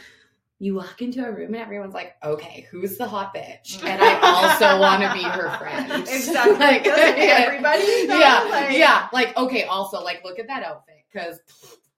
you walk into a room and everyone's like, okay, who's the hot bitch? And I also want to be her friend. Exactly. Like, everybody? though? yeah, Like, yeah. Like, okay, also, like, look at that outfit because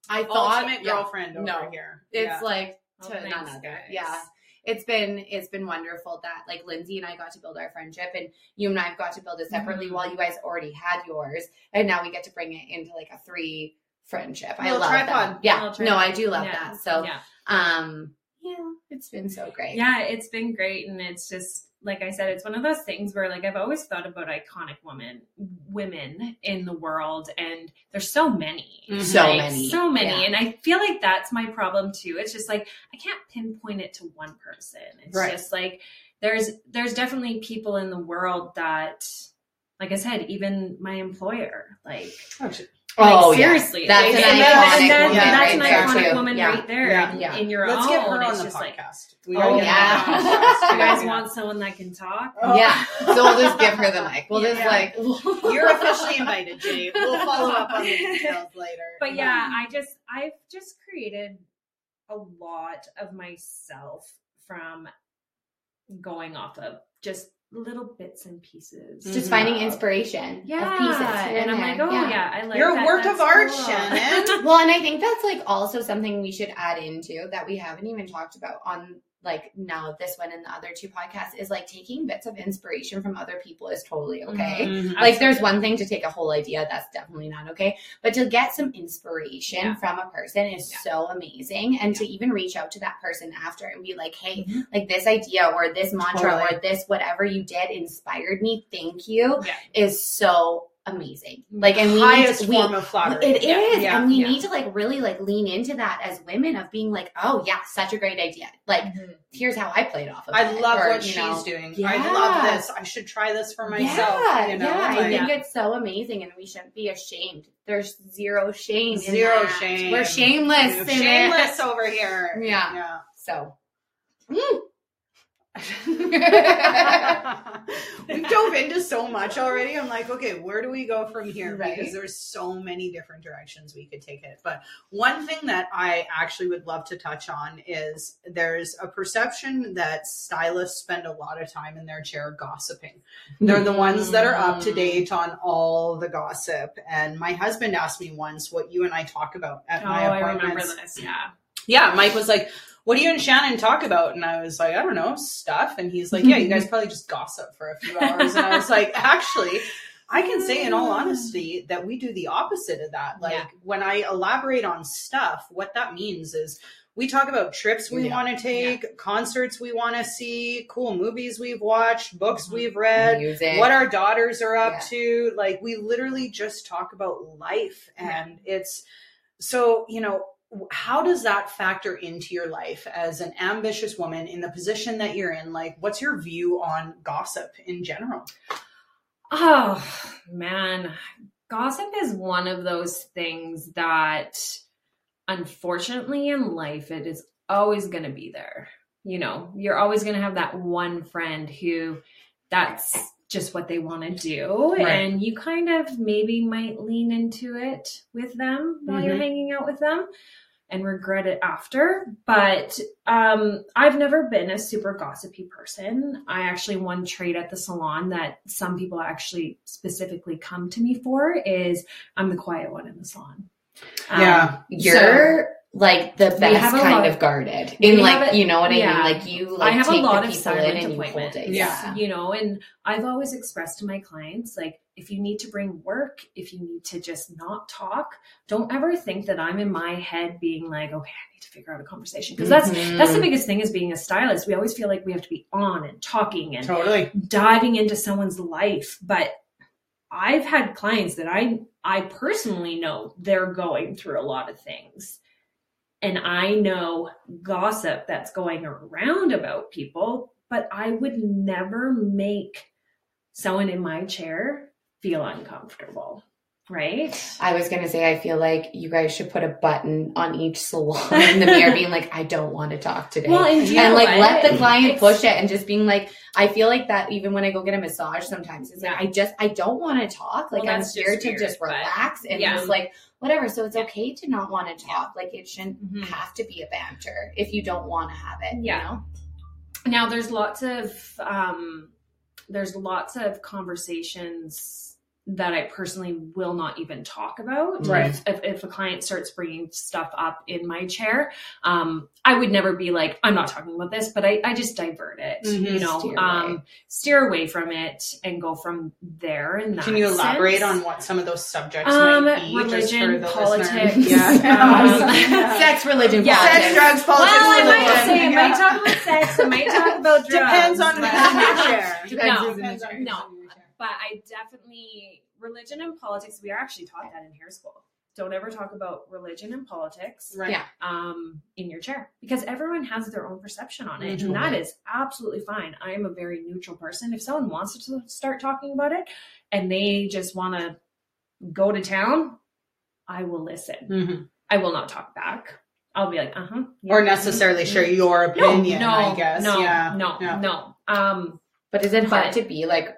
I thought Ultimate yeah, girlfriend over no. here. it's Yeah. like Oh, to thanks, none other. guys. Yeah, it's been it's been wonderful that like Lindsay and I got to build our friendship, and you and I have got to build it separately Mhm. while you guys already had yours, and now we get to bring it into like a three friendship. I love tripod. that. Yeah, no, I do love Yeah. that. So, yeah. um, yeah, it's been so great. Yeah, it's been great, and it's just like I said, it's one of those things where like I've always thought about iconic women, women in the world, and there's so many, Mhm. So Like, many. so many, Yeah. and I feel like that's my problem too. It's just like I can't pinpoint it to one person. It's Right. just like there's there's definitely people in the world that, like I said, even my employer, like Oh. Oh, like, yeah. seriously, That's like, an and iconic that- and that- woman That's right an there, iconic too. woman Yeah. right there Yeah. in, Yeah. in your Let's own. get her on it's the just like, podcast. We Oh, gotta get yeah. on the podcast. you guys want someone that can talk? Oh. Yeah, so we'll just give her the mic. We'll just like You're officially invited, Jay. We'll follow up on the details later. but yeah, I just I've just created a lot of myself from going off of just little bits and pieces. Just Mhm. finding inspiration Yeah, of pieces. here and I'm there. like, oh yeah, I like You're a that. work of art, cool. Shannon. well, and I think that's like also something we should add into that we haven't even talked about on like now this one and the other two podcasts is like taking bits of inspiration from other people is totally okay. Mhm. Like there's one thing to take a whole idea that's definitely not okay, but to get some inspiration Yeah. from a person is Yeah. so amazing and to even reach out to that person after and be like, "Hey, Mhm. like this idea or this mantra Totally. or this whatever you did inspired me. Thank you." Yeah. is so amazing. Like and we highest need to, we, form of flattery. it is, Yeah, yeah, and we yeah. need to like really like lean into that as women of being like, oh yeah, such a great idea. Like Mhm. here's how I played off of I it. I love or, what she's know. doing. I love this. I should try this for myself. Yeah, you know? yeah, I Like- think it's so amazing, and we shouldn't be ashamed. There's zero shame. in Zero shame. We're shameless. We're shameless over here. Yeah. So. we dove into so much already. I'm like, okay, where do we go from here? Right. Because there's so many different directions we could take it. But one thing that I actually would love to touch on is there's a perception that stylists spend a lot of time in their chair gossiping. They're the ones that are up to Mm. date on all the gossip. And my husband asked me once what you and I talk about at Oh, my I appointments remember this. Yeah. yeah, Mike was like, "What do you and Shannon talk about?" And I was like, "I don't know, stuff." And he's like, "Yeah, you guys probably just gossip for a few hours." And I was like, "Actually." I can say in all honesty that we do the opposite of that. Like Yeah. when I elaborate on stuff, what that means is we talk about trips we Yeah. want to take, concerts we want to see, cool movies we've watched, books Mhm. we've read, Music. what our daughters are up Yeah. to. Like we literally just talk about life Yeah. and it's so, you know, how does that factor into your life as an ambitious woman in the position that you're in? Like what's your view on gossip in general? Oh man, gossip is one of those things that unfortunately in life it is always going to be there. You know, you're always going to have that one friend who that's just what they want to do Right. and you kind of maybe might lean into it with them while you're Mhm. hanging out with them and regret it after but um i've never been a super gossipy person i actually one trait at the salon that some people actually specifically come to me for is i'm the quiet one in the salon Um, Yeah. You're like the best have kind lot- of guarded. In like, a- you know what I yeah. mean? Like you like I have a lot the of people in silent and you appointments. it. Yeah. You know, and I've always expressed to my clients, like, if you need to bring work, if you need to just not talk, don't ever think that I'm in my head being like, okay, I need to figure out a conversation. Because that's Mhm. that's the biggest thing is being a stylist. We always feel like we have to be on and talking and Totally. diving into someone's life. But I've had clients that I I personally know they're going through a lot of things. And I know gossip that's going around about people, but I would never make someone in my chair feel uncomfortable. Right? I was gonna say I feel like you guys should put a button on each salon in the mirror being like, I don't want to talk today. Well, and, and like what? let the client push it and just being like I feel like that even when I go get a massage sometimes it's like I just I don't want to talk like Well, I'm here just to just relax and yeah. just like whatever so it's Yeah. okay to not want to talk like it shouldn't Mhm. have to be a banter if you don't want to have it Yeah. you know now there's lots of um there's lots of conversations that I personally will not even talk about. Right. If, if, if a client starts bringing stuff up in my chair, um, I would never be like, I'm not talking about this, but I, I just divert it, Mhm. you know, Steer away. um, steer away from it and go from there. And Can you elaborate on what some of those subjects Um, might be? just for religion, the politics. Yeah. um, sex religion Yeah. politics. Sex, drugs, politics, well, I might say, I might talk about sex, I might talk about drugs. Depends on but- who's in your chair. Depends No. who's in the chair. No. But I definitely religion and politics. We are actually taught that in hair school. Don't ever talk about religion and politics Right. Yeah. um, in your chair because everyone has their own perception on it, Mhm. and that is absolutely fine. I am a very neutral person. If someone wants to start talking about it and they just want to go to town, I will listen. Mhm. I will not talk back. I'll be like, uh huh. Or necessarily share your opinion, no, I guess. No, yeah. no, Yeah. no. Um, But is it hard But- to be like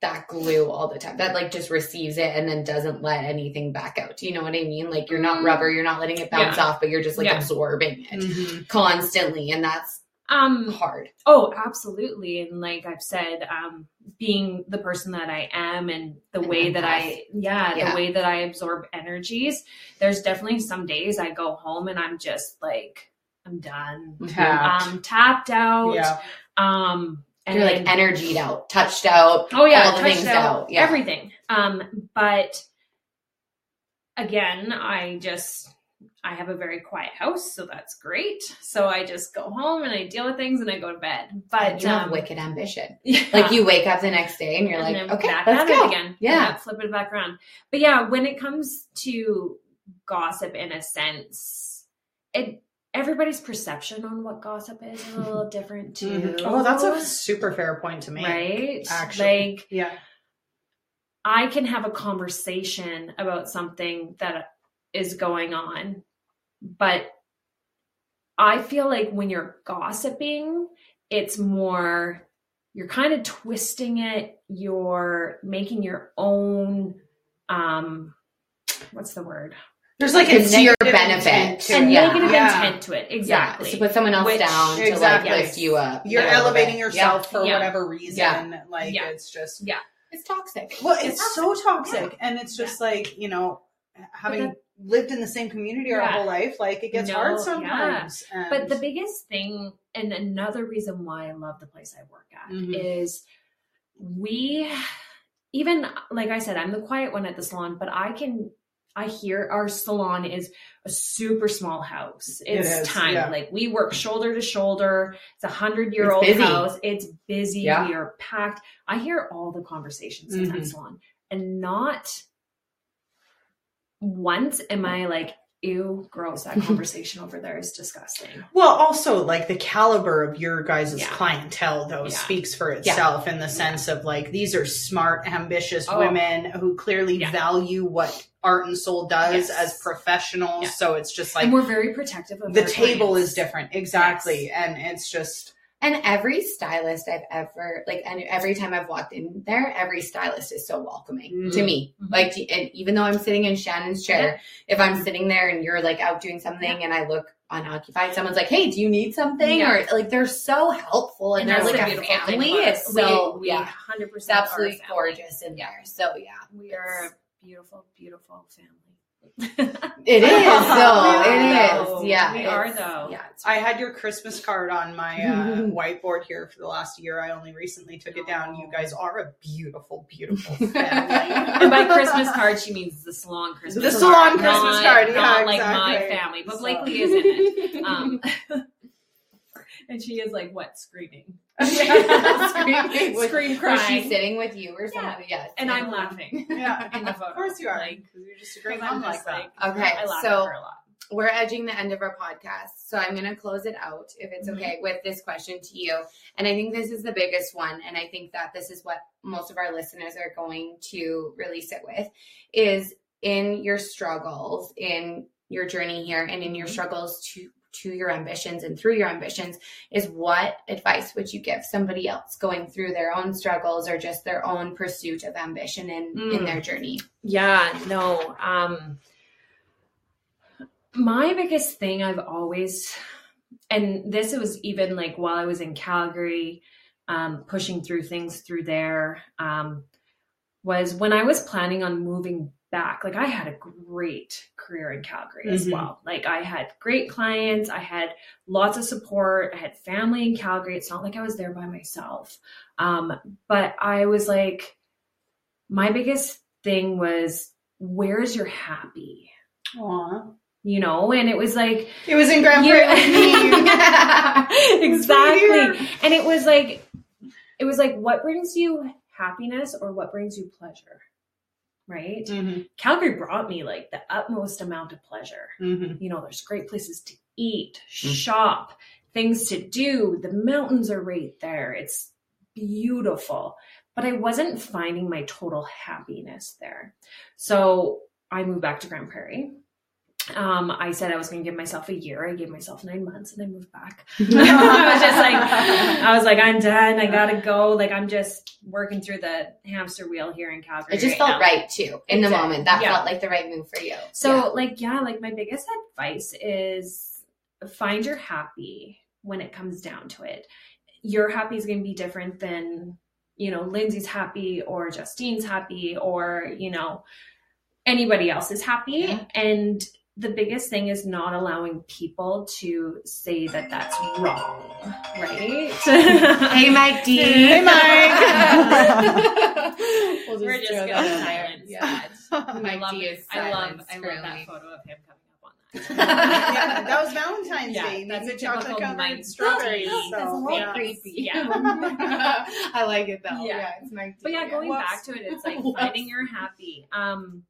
that glue all the time that like just receives it and then doesn't let anything back out? Do you know what I mean? Like you're not Mm. rubber, you're not letting it bounce Yeah. off, but you're just like Yeah. absorbing it Mhm. constantly. And that's Um, hard. Oh, absolutely. And like I've said, um, being the person that I am and the An way that empath. I, yeah, Yeah. the way that I absorb energies, there's definitely some days I go home and I'm just like, I'm done. Tapped. I'm tapped out. yeah. Um, and You're like energied out, touched out. oh yeah, all the things out, out, yeah. everything. Um, but again, I just I have a very quiet house, so that's great. So I just go home and I deal with things and I go to bed. But you have um, wicked ambition. yeah. Like you wake up the next day and you're And like, okay, let's go. again. Yeah. flip it back around. But yeah, when it comes to gossip, in a sense, it everybody's perception on what gossip is is a little different too. Mhm. Oh, that's a super fair point to make. right. actually. like Yeah. I can have a conversation about something that is going on, but I feel like when you're gossiping, it's more you're kind of twisting it, you're making your own um what's the word? There's like It's a to your benefit. intent to A it. Yeah. negative Yeah. intent to it. Yeah, Exactly. to put someone else Which- down to like Exactly. lift you up. You're a elevating bit. yourself for Yeah. whatever reason. Yeah. Like Yeah. it's just Yeah. It's toxic. well, It's it's so toxic, and it's just like you know, having lived in the same community our Yeah. whole life, like it gets No, hard yeah. sometimes. And But the biggest thing, and another reason why I love the place I work at, Mhm. is we, even like I said, I'm the quiet one at the salon, but I can, I hear our salon is a super small house. It It's is, tiny. yeah. Like we work shoulder to shoulder. It's a hundred year old house. It's busy. Yeah. We are packed. I hear all the conversations in that Mhm. salon, and not once am I like, ew, gross. That conversation over there is disgusting. Well, also like the caliber of your guys' Yeah. clientele though Yeah. speaks for itself in the sense of like these are smart, ambitious Oh. women who clearly Yeah. value what Art and Soul does Yes. as professionals. Yeah. So it's just like and we're very protective of the table clients. is different. Exactly. And it's just And every stylist I've ever like, and every time I've walked in there, every stylist is so welcoming to Mhm. me. Mhm. Like, and even though I'm sitting in Shannon's chair, if I'm sitting there and you're like out doing something and I look unoccupied, someone's like, "Hey, do you need something?" Yeah. Or like they're so helpful and, And they're like a family. It's so we, we yeah, 100% absolutely are a family. gorgeous in there. So yeah, We are beautiful, beautiful family. it is. though. We it though. Yeah, We are, though. Yeah, it's I had your Christmas card on my uh, whiteboard here for the last year. I only recently took it down. You guys are a beautiful, beautiful family. and by Christmas card, she means the salon Christmas card. The card. Christmas not, card, yeah, Not like my family, but So- Blakely is in it. Um, and she is like, what, screaming? Screaming with- Scream Was crying. she sitting with you or somebody? Yes. and I'm laughing. yeah, in the photo. of course you are. Like, Because you're just a great Because I'm mom like that. Okay, I laugh so- at her a lot. we're edging the end of our podcast. So I'm going to close it out, if it's Mhm. okay, with this question to you. And I think this is the biggest one. And I think that this is what most of our listeners are going to really sit with is in your struggles, in your journey here, and in your Mhm. struggles to to your ambitions and through your ambitions is what advice would you give somebody else going through their own struggles or just their own pursuit of ambition in, in Mm. their journey Yeah, no. Um my biggest thing I've always and this was even like while I was in Calgary, um, pushing through things through there, um, was when I was planning on moving back. Like I had a great career in Calgary as Mhm. well. Like I had great clients, I had lots of support, I had family in Calgary. It's not like I was there by myself. Um, but I was like, my biggest thing was, where's your happy? Aw. You know, and it was like It was in Grande Prairie exactly. And it was like, it was like, what brings you happiness or what brings you pleasure? Right? Mhm, Calgary brought me like the utmost amount of pleasure. mhm. You know, there's great places to eat, Mm. shop, things to do. The mountains are right there. It's beautiful. But I wasn't finding my total happiness there. So I moved back to Grande Prairie. Um, I said I was going to give myself a year. I gave myself nine months and I moved back. I was just like, I was like, I'm done. I gotta go. Like, I'm just working through the hamster wheel here in Calgary. it just right felt now. right too in the moment that Yeah. felt like the right move for you So, Yeah. like, yeah, like my biggest advice is find your happy when it comes down to it. Your happy is going to be different than, you know, Lindsay's happy or Justine's happy or, you know, anybody else is happy. Yeah. And the biggest thing is not allowing people to say that that's wrong, right? Hey, Mike D. Hey, Mike. we'll We're just gonna that in there. silence Yeah. I Mike love, D it. is I love, I love that photo of him coming up on yeah, that. that was Valentine's Yeah, Day. that's Made a chocolate typical covered Mike strawberries. D. That's a So, little yeah. creepy. Yeah. I like it though. Yeah. Yeah, it's Mike D. But yeah, going Whoops. back to it, it's like Whoops. finding your happy. Um,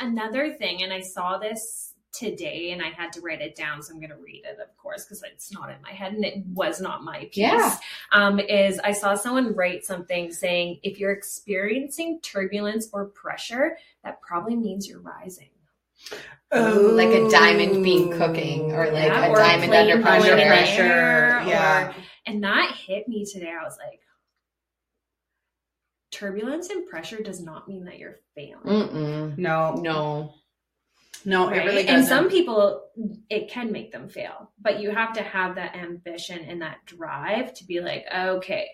another thing, and I saw this today, and I had to write it down, so I'm going to read it, of course, because it's not in my head, and it was not my piece. Yeah. Um, is I saw someone write something saying, if you're experiencing turbulence or pressure, that probably means you're rising. Ooh, like a diamond being cooking or like Yeah, a or diamond plane under pressure. Pressure, yeah. or- and that hit me today. I was like, turbulence and pressure does not mean that you're failing. Mm-mm. No, No. no, it really doesn't. and some people, it can make them fail, but you have to have that ambition and that drive to be like, okay,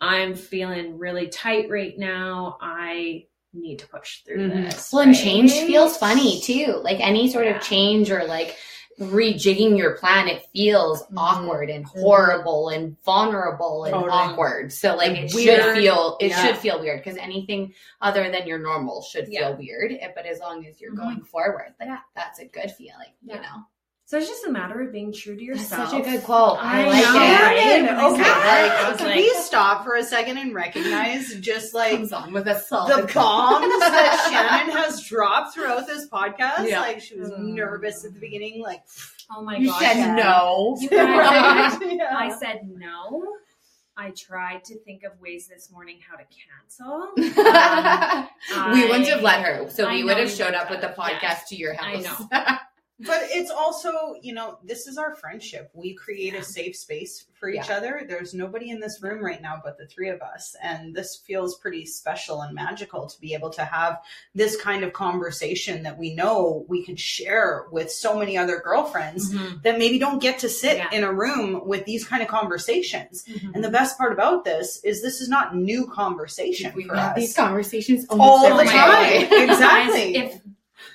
I'm feeling really tight right now. I need to push through Mhm. this. Well, and right? change feels funny too. Like any sort Yeah. of change or like rejigging your plan, it feels Mhm. awkward and horrible and vulnerable and Totally. awkward. So like Like it weird. should feel it Yeah. should feel weird because anything other than your normal should Yeah. feel weird. Eh, But as long as you're Mhm. going forward, like Yeah. that's a good feeling. You know, So it's just a matter of being true to yourself. that's yourself. such a good quote. I, I like know, it. right? Shannon, I okay, saw like, I can like- we stop for a second and recognize just like on with a the solid bombs that Shannon has dropped throughout this podcast? Yeah. Like she was Mm. nervous at the beginning, like Oh my You gosh. said yeah. no. You guys, Yeah. I said no. I tried to think of ways this morning how to cancel. Um, we wouldn't have let her, so I we would have showed up with the podcast yes. to your I house. But it's also, you know, this is our friendship. We create a safe space for each Yeah. other. There's nobody in this room right now but the three of us. And this feels pretty special and magical to be able to have this kind of conversation that we know we can share with so many other girlfriends Mhm. that maybe don't get to sit Yeah. in a room with these kind of conversations. Mhm. And the best part about this is this is not new conversation We've for us. these conversations all the time. Exactly. If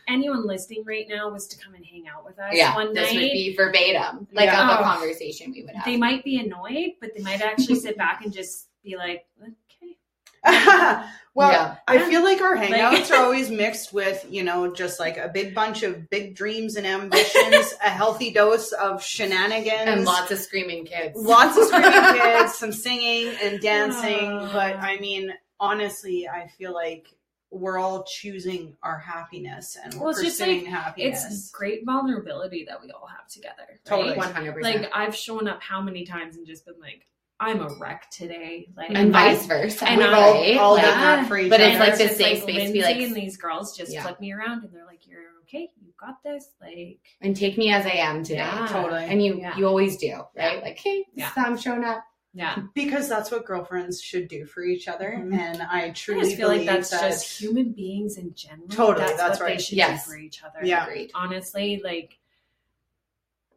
anyone listening right now was to come and hang out with us yeah, one this night, would be verbatim, like Yeah. of a Oh. conversation we would have. they might be annoyed, but they might actually sit back and just be like, okay. well, Yeah. I feel like our hangouts are always mixed with, you know, just like a big bunch of big dreams and ambitions, a healthy dose of shenanigans, and lots of screaming kids. lots of screaming kids, some singing and dancing. Oh. But I mean, honestly, I feel like we're all choosing our happiness and we're Well, it's just pursuing It's great vulnerability that we all have together. right? Totally. One hundred percent, Like I've shown up how many times and just been like, I'm a wreck today. Like and I- vice versa. and We've I- all, right? all Like, done that for each But other. it's like the just safe space to be like- and these girls just Yeah. flip me around and they're like, "You're okay. You got this." Like, and take me as I am today. Yeah. totally. And you, Yeah. you always do, right? Yeah. Like, hey, Yeah. I'm showing up. Yeah. because that's what girlfriends should do for each other. Mhm. And I I truly just feel like that's that just human beings in general. Totally, that's, that's what right. they should Yes. do for each other. Yeah. Agreed. honestly, like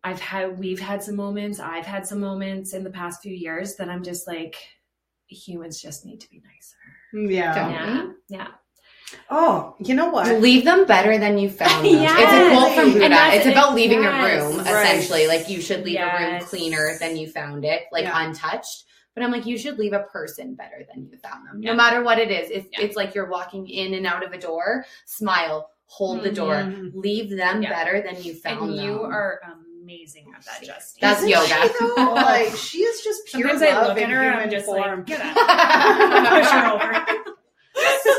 I've had, we've had some moments. I've had some moments in the past few years that I'm just like, humans just need to be nicer. yeah. Yeah, yeah. Oh, you know what? Leave them better than you found them. Yes. It's a quote from Buddha. It's about leaving Yes. a room, Right. essentially. Like you should leave a room cleaner than you found it, like Yeah. untouched. But I'm like, you should leave a person better than you found them. Yeah. No matter what it is. If Yeah. it's like you're walking in and out of a door, smile, hold the door, Mhm. leave them better than you found And you them. are amazing at that, Justine. That's Isn't yoga. She, though? like she is just pure Sometimes I love look in at her and I'm just form. like, get out. Push her over.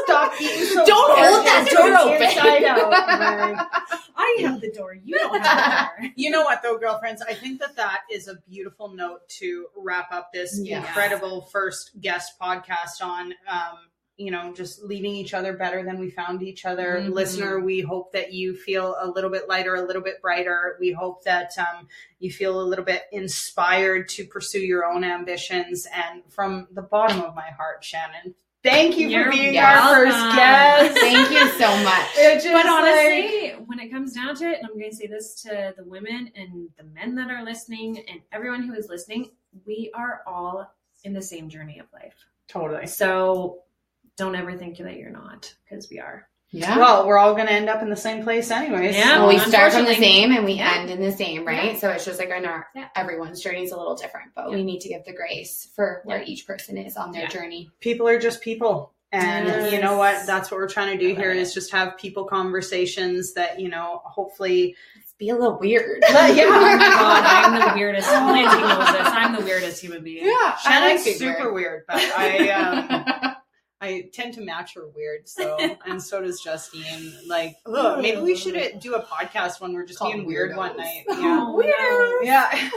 Stop being so Don't hold that door open. Inside out. I have the door. You don't have the door. you know what, though, girlfriends? I think that that is a beautiful note to wrap up this Yes. incredible first guest podcast on. Um, you know, just leaving each other better than we found each other. Mhm. Listener, we hope that you feel a little bit lighter, a little bit brighter. We hope that um, you feel a little bit inspired to pursue your own ambitions. And from the bottom of my heart, Shannon, Thank you You're for being welcome. our first guest. Thank you so much. It just, but like- honestly, when it comes down to it, and I'm going to say this to the women and the men that are listening and everyone who is listening, we are all in the same journey of life. totally. So don't ever think that you're not, because we are. Yeah. Well, we're all going to end up in the same place, anyways. Yeah. well, we start from the same and we Yeah. end in the same, right? Yeah. So it's just like I know Yeah. everyone's journey is a little different, but we need to give the grace for where each person is on their Yeah. journey. people are just people and Yes. you know what that's what we're trying to do I here just have people conversations that you know hopefully Be a little weird. But yeah, Oh my god, I'm the weirdest. Lindsay knows this. I'm the weirdest human being. Yeah, I Shannon's like being super weird, but I um I tend to match her weird, so and so does Justine. Like, ugh, maybe we should uh, do a podcast when we're just Called being weird one night. Yeah. no. Yeah.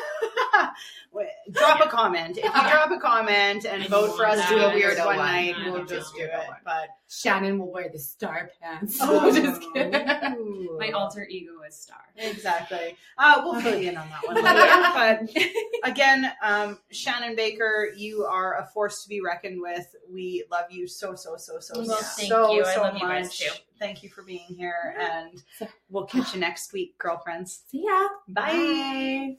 Drop a comment. If you drop a comment and I vote for us to do a weird one one. night, I we'll just do it. one. But Shannon will wear the star pants. Oh, just kidding. My alter ego is Star. Exactly. Uh, we'll fill you in on that one later. but again, um, Shannon Baker, you are a force to be reckoned with. We love you so, so, so, so, Well, so, thank so, you. I so love much. you guys too. Thank you for being here, and we'll catch you next week, girlfriends. See ya. Bye. Bye.